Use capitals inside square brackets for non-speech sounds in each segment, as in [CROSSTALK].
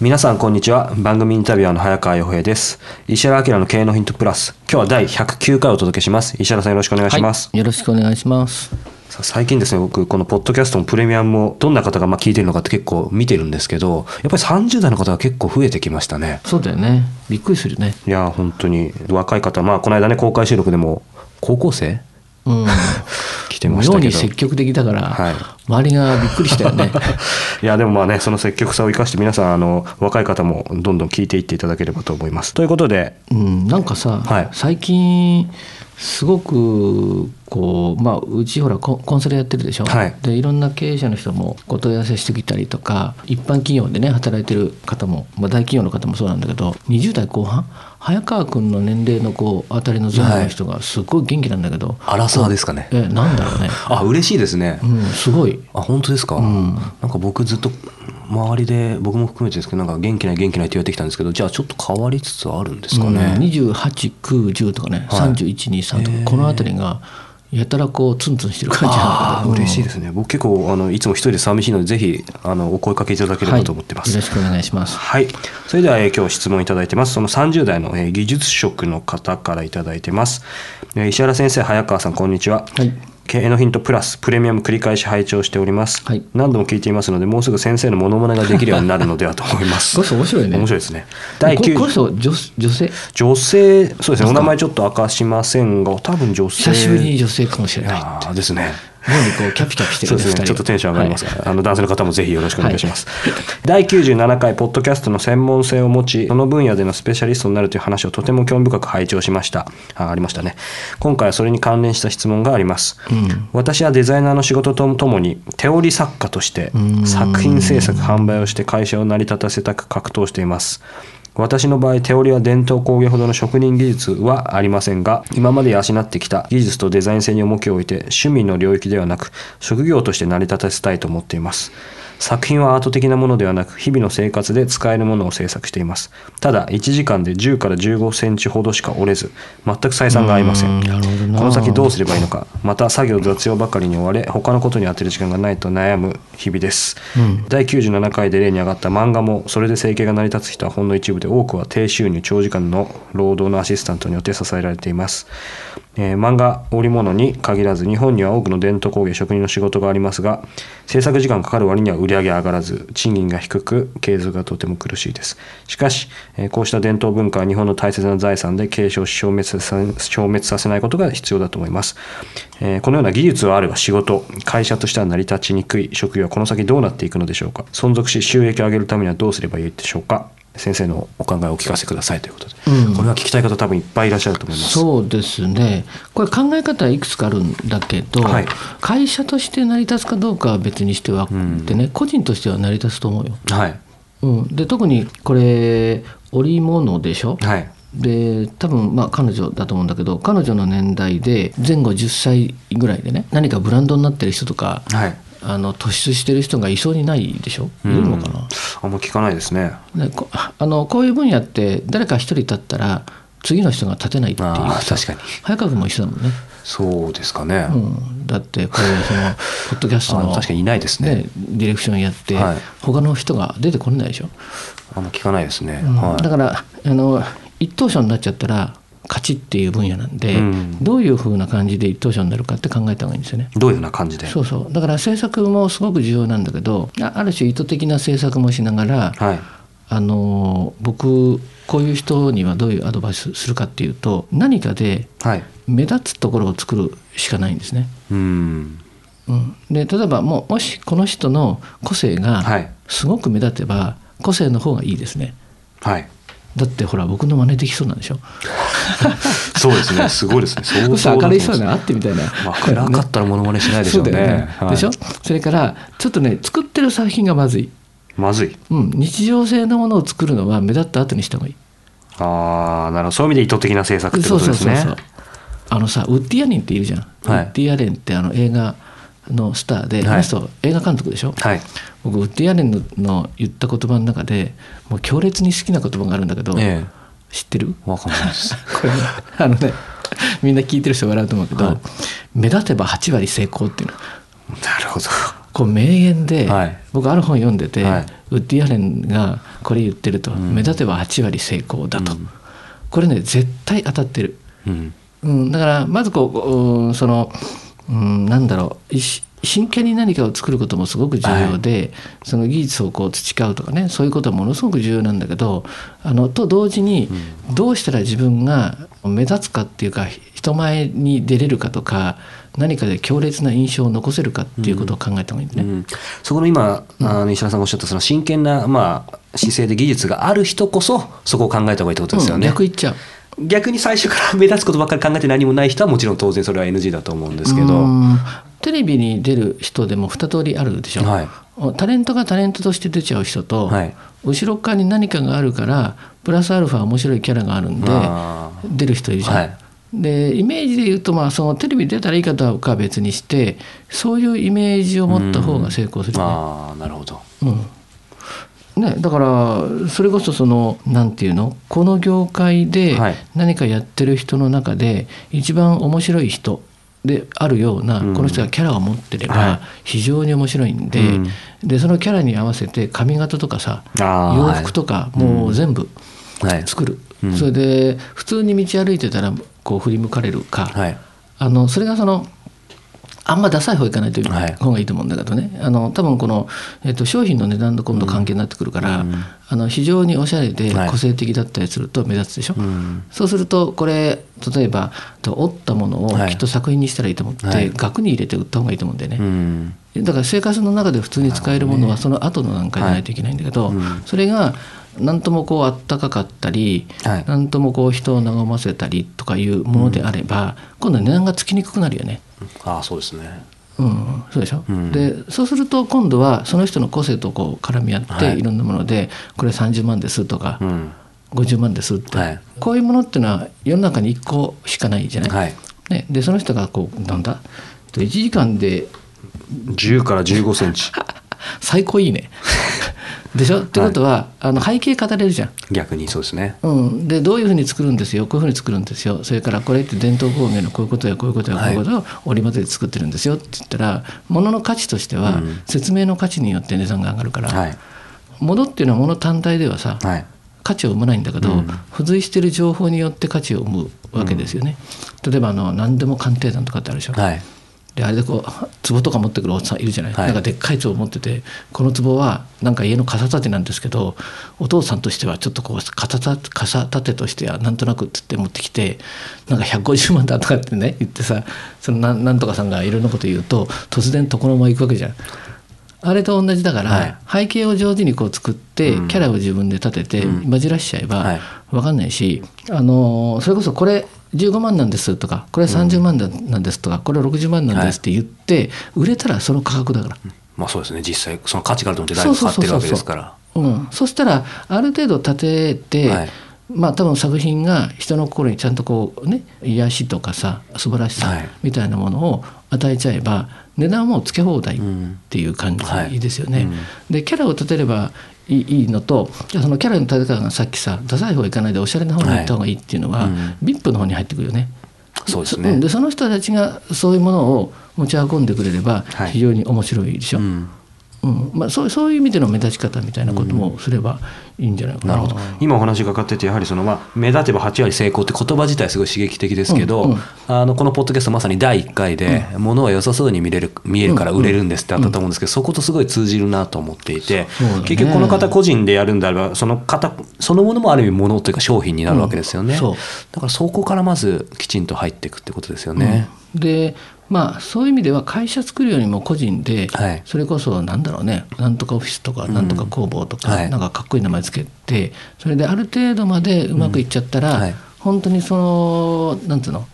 皆さんこんにちは。番組インタビュアーの早川洋平です。石原明の経営のヒントプラス。今日は第109回お届けします。石原さんよろしくお願いします、はい、よろしくお願いします。最近ですね僕このポッドキャストもプレミアムもどんな方がまあ聞いてるのかって結構見てるんですけどやっぱり30代の方が結構増えてきましたね。そうだよね。びっくりするね。いや本当に。若い方まあこの間ね公開収録でも高校生？うん。来 [LAUGHS] てましたけど。妙に積極的だから、はい。周りがびっくりしたよね。[LAUGHS] いやでもまあねその積極さを生かして皆さんあの若い方もどんどん聞いていっていただければと思います。ということでうんなんかさ、はい。最近すごくこうまあうちほらコンサルやってるでしょ、はい。でいろんな経営者の人もお問い合わせしてきたりとか一般企業でね働いてる方も、まあ、大企業の方もそうなんだけど20代後半早川君の年齢のこう当たりの前後の人がすごい元気なんだけど、アラサーですかね。えなんだろうね。[LAUGHS] あ嬉しいですね、うんすごい。あ本当ですか、ん。なんか僕ずっと周りで僕も含めてですけどなんか元気ない元気ないって言われてきたんですけどじゃあちょっと変わりつつあるんですかうん、ね、28,9,10とかね、はい。31,23とかこの辺りがやたらこうツンツンしてる感じなんああだけど嬉しいですね僕結構あのいつも一人で寂しいのでぜひあのお声かけいただければと思ってます、はい、よろしくお願いしますはい。それでは、えー今日質問いただいてます。その30代の、えー技術職の方からいただいてます。えー石原先生、早川さん、こんにちは。はい経営のヒントプラスプレミアム繰り返し拝聴しております、はい。何度も聞いていますのでもうすぐ先生のモノマネができるようになるのではと思います。この人面白いね。面白いですね。第こ9この人女女性？女性そうですね。お名前ちょっと明かしませんが多分女性。久しぶりに女性かもしれいないですね [LAUGHS] こうキャピキャピしてるね二人そうですねちょっとテンション上がりますはい。から、あの男性の方もぜひよろしくお願いします、第97回ポッドキャストの専門性を持ちその分野でのスペシャリストになるという話をとても興味深く拝聴しました。あありましたね。今回はそれに関連した質問があります、私はデザイナーの仕事とともに手織り作家として作品制作販売をして会社を成り立たせたく格闘しています私の場合手織りは伝統工芸ほどの職人技術はありませんが今まで養ってきた技術とデザイン性に重きを置いて趣味の領域ではなく職業として成り立たせたいと思っています。作品はアート的なものではなく日々の生活で使えるものを制作しています。ただ1時間で10から15センチほどしか折れず全く採算が合いませうんこの先どうすればいいのかまた作業雑用ばかりに追われ他のことに当てる時間がないと悩む日々です、第97回で例に上がった漫画もそれで生計が成り立つ人はほんの一部で多くは低収入長時間の労働のアシスタントによって支えられています、えー漫画織物に限らず日本には多くの伝統工芸職人の仕事がありますが制作時間かかる割には売り上げ上がらず賃金が低く継続がとても苦しいです。しかし、えーこうした伝統文化は日本の大切な財産で継承し消滅さ消滅させないことが必要だと思います、えーこのような技術はあれば仕事会社としては成り立ちにくい職業はこの先どうなっていくのでしょうか。存続し収益を上げるためにはどうすればいいでしょうか。先生のお考えをお聞かせくださいということで、うん。これは聞きたい方多分いっぱいいらっしゃると思います。そうですね。これ考え方はいくつかあるんだけど、はい。会社として成り立つかどうかは別にしてはってね、個人としては成り立つと思うよ、はい。うん、で特にこれ織物でしょ、はい。で多分まあ彼女だと思うんだけど彼女の年代で前後10歳ぐらいでね何かブランドになってる人とか、はいあの突出してる人がいそうにないでしょ？いるのかな、あんま聞かないですね。[LAUGHS] あのこういう分野って誰か一人立ったら次の人が立てないっていう確かに。早川君も一緒だもんね、そうですかね、うん、だってこれその [LAUGHS] ポッドキャストのあ確かにいないですね。ねディレクションやって、はい。他の人が出てこれないでしょ、あんま聞かないですね、うん。はい。だからあの一等賞になっちゃったら勝ちっていう分野なんで、うん。どういうふうな感じで一等賞になるかって考えた方がいいんですよね。どういうような感じで？そうそう。だから政策もすごく重要なんだけどあある種意図的な政策もしながらはい。あの僕こういう人にはどういうアドバイスするかっていうと何かではい。目立つところを作るしかないんですね。うん。うん、で例えばもうもしこの人の個性はがい。すごく目立てば個性の方がいいですね。はい。だってほら僕の真似できそうなんでしょ。[LAUGHS] そうですね。すごいですね。相当嘘明るい人だと思に会ってみたいな。まあ暗かったらモノマネしないでしょうね。そうね。はい。でしょ？それからちょっとね作ってる作品がまずい、まずい。うん、日常性のものを作るのは目立った後にした方がいい。ああなるほど。そういう意味で意図的な制作ってそうことですね。そうそうそうあのさウッディ・アレンっているじゃん、はい。ウッディ・アレンってあの映画のスターで、はい。あの人映画監督でしょ？はい。僕ウッディ・アレンのの言った言葉の中でもう強烈に好きな言葉があるんだけど、え知ってる？えわかんないです。[LAUGHS] これねあのねみんな聞いてる人笑うと思うけど、はい。目立てば8割成功っていうの。なるほど。こう名言で、はい。僕ある本読んでて、はい。ウッディ・アレンがこれ言ってると、ん。目立てば8割成功だと、うん。これね絶対当たってる。うん。うん、だからまずこううんその、うん、なんだろう真剣に何かを作ることもすごく重要で、その技術をこう培うとかねそういうことはものすごく重要なんだけどあのと同時にどうしたら自分が目立つかっていうか人前に出れるかとか何かで強烈な印象を残せるかっていうことを考えた方がいいんだね。うん、そこの今、あの石原さんがおっしゃったその真剣な、まあ、姿勢で技術がある人こそそこを考えた方がいいってことですようん。ね。逆言っちゃう逆に最初から目立つことばっかり考えて何もない人はもちろん当然それは NG だと思うんですけど。うんテレビに出る人でも二通りあるでしょ、はいタレントがタレントとして出ちゃう人と、はい後ろ側に何かがあるからプラスアルファ面白いキャラがあるんで出る人いるじゃん。はいでイメージで言うとまあそのテレビ出たらいいかどうかは別にしてそういうイメージを持った方が成功するね。ああなるほど。うんね、だからそれこそそのなんていうの？この業界ではい。何かやってる人の中で一番面白い人であるようなうん。この人がキャラを持ってれはい。ば非常に面白いんで,、うん。でそのキャラに合わせて髪型とかさ洋服とかもう全部はい。作る、うん。それで普通に道歩いてたらこう振り向かれるか、はい。あのそれがそのあんまダサい方いかないというはい。方がいいと思うんだけどね、あの多分この、えっと商品の値段と今度関係になってくるから、うん。あの非常におしゃれではい。個性的だったりすると目立つでしょ、うん。そうするとこれ例えば折ったものをはい。きっと作品にしたらいいと思って、はい。額に入れて売った方がいいと思うんだよね、うん。だから生活の中で普通に使えるものはその後の段階じゃないといけないんだけど、はい。うん。それが何ともこうあったかかったり、はい。何ともこう人を和ませたりとかいうものであれば、今度は値段がつきにくくなるよね。ああそうですね。うん、そうでしょ、うん。でそうすると今度はその人の個性とこう絡み合って、はい。い、ろんなものでこれ30万ですとか、うん。50万ですって、はい。こういうものっていうのは世の中に1個しかないじゃない、はい。ね、でその人がこうなんだ？1時間で10から15センチ。[LAUGHS] 最高いいねでしょ？ってことは、あの背景語れるじゃん。逆にそうですね。うん、でどういうふうに作るんですよ？こういうふうに作るんですよ。それからこれって伝統工芸のこういうことやこういうことやこういうことを織り交ぜて作ってるんですよ。って言ったら物の価値としてはうん。説明の価値によって値段が上がるから、はい。物っていうのは物単体ではさ、はい。価値を生まないんだけど、うん。付随している情報によって価値を生むわけですよね。例えばあの何でも鑑定団とかってあるでしょ？はいであれでこう壺とか持ってくるおっさんいるじゃない、はいなんかでっかい壺持っててこの壺はなんか家の傘立てなんですけどお父さんとしてはちょっとこう傘立てとしてはなんとなくって言って持ってきてなんか150万だとかってね言ってさそのなんとかさんがいろんなこと言うと突然床の間行くわけじゃん。あれと同じだから、はい。背景を上手にこう作って、うん。キャラを自分で立てて、うん。混じらしちゃえばはい。分かんないし、あのーそれこそこれ15万なんですとかこれ30万なんですとか、これ60万なんですって言って、売れたらその価格だから、まあそうですね。実際その価値があると思って誰か買ってるわけですから。うん、そしたらある程度立てて、はいまあ多分作品が人の心にちゃんとこうね癒しとかさ素晴らしさはい。みたいなものを与えちゃえば値段はもうつけ放題っうんていう感はい。じですよね。うん。でキャラを立てればいいいいのとじゃあそのキャラの立て方がさっきさダサい方いかないでおしゃれな方に行った方がいいっていうのは、はいうん VIP の方に入ってくるよね。そうですね。ん。でその人たちがそういうものを持ち運んでくれればはい。非常に面白いでしょ。うんうん。まあ、そうそういう意味での目立ち方みたいなこともすればいいんじゃないかな。なるほど。今お話がかかっててやはりその、まあ、目立てば8割成功って言葉自体すごい刺激的ですけど、うんうん。あのこのポッドキャストまさに第1回で、物は良さそうに見れる見えるから売れるんですってあったと思うんですけど、そことすごい通じるなと思っていて、ね。結局この方個人でやるんであればその方そのものもある意味物というか商品になるわけですよね、だからそこからまずきちんと入っていくってことですよね。でまあそういう意味では会社作るよりも個人で、はい。それこそなんだろうねなんとかオフィスとかなんとか工房とか、はい。なんかかっこいい名前つけてそれである程度までうまくいっちゃったら、うん。はい。本当にそのなんつうの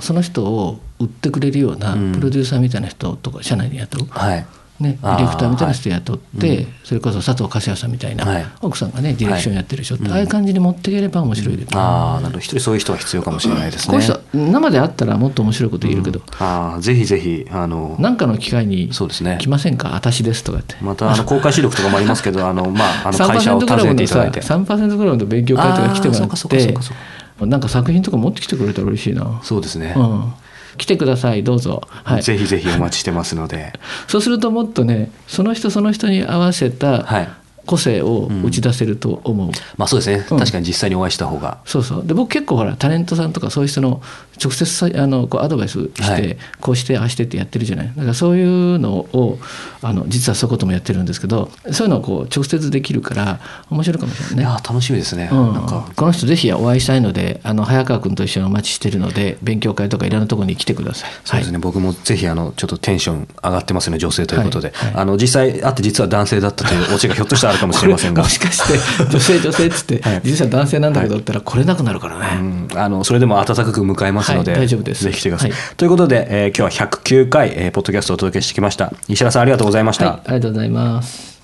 その人を売ってくれるようなうん。プロデューサーみたいな人とか社内に雇う、はいね、ディレクターみたいな人雇って、はい。それこそ佐藤粕谷さんみたいな、はい。奥さんがねディレクションやってる人って、はいああいう感じに持っていければ面白いけどね、ああなるほど。一人そういう人が必要かもしれないですね。こういう人生で会ったらもっと面白いこと言えるけど、ああぜひぜひあのなんかの機会にそうですね。来ませんか？私ですとかって。またあの公開収録とかもありますけどあの、まあ、あの [LAUGHS] 会社を3%訪ねていただいて。3%グラムの勉強会とか来てもらってかそうなんか作品とか持ってきてくれたら嬉しいな。そうですね、うん、来てくださいどうぞ、はい、ぜひぜひお待ちしてますので。[LAUGHS] そうするともっとねその人その人に合わせたはい個性を打ち出せると思う、まあそうですね、うん。確かに実際にお会いした方が。そうそう。で僕結構ほらタレントさんとかそういう人の直接さあのこうアドバイスして、はい。こうしてああしてってやってるじゃない。だからそういうのをあの実はそういうこともやってるんですけどそういうのをこう直接できるから面白いかもしれないね。いや楽しみですね、うん。なんか。この人ぜひお会いしたいのであの早川君と一緒にお待ちしてるので勉強会とかいろんなところに来てください。そうですね、僕もぜひあのちょっとテンション上がってますね女性ということで、はい。はい。あの実際会って実は男性だったというオチがひょっとしたらあるかもしれませんが。もしかして女性女性っつって、[LAUGHS] はい。実は男性なんだけどったら来れなくなるからね。うん。あのそれでも温かく迎えますので、はい大丈夫です。ぜひ来てください。はい。ということで、えー今日は109回、えーポッドキャストをお届けしてきました。石原さんありがとうございました、はい、ありがとうございます。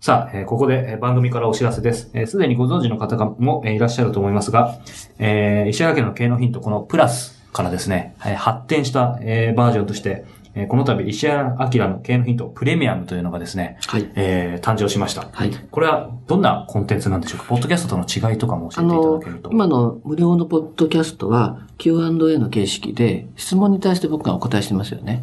さあ、えーここでえー番組からお知らせです。えーすでにご存知の方がもえからですね、えー発展した、えーバージョンとして、えーこの度石原明の経営のヒントプレミアムというのがですね、はい。えー誕生しました。はい。これはどんなコンテンツなんでしょうか？ポッドキャストとの違いとかも教あえていただのけると。、今の無料のポッドキャストは Q&A の形式で質問に対して僕がお答えしてますよね。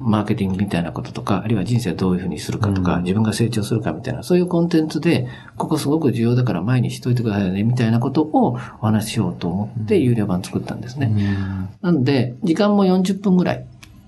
マーケティングみたいなこととか、あるいは人生をどういうふうにするかとか、うん。自分が成長するかみたいな、そういうコンテンツで、ここすごく重要だから前にしといてくださいね、みたいなことをお話ししようと思って有料版作ったんですね。うん。なので、時間も40分ぐらい、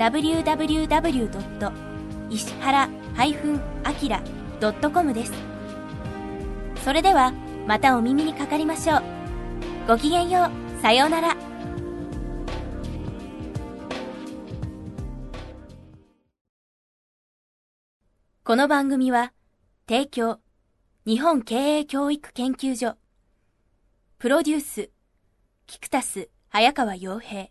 www. 石原 -akira.com です。それでは、またお耳にかかりましょう。ごきげんよう。さようなら。この番組は、提供、日本経営教育研究所、プロデュース、キクタス、早川洋平、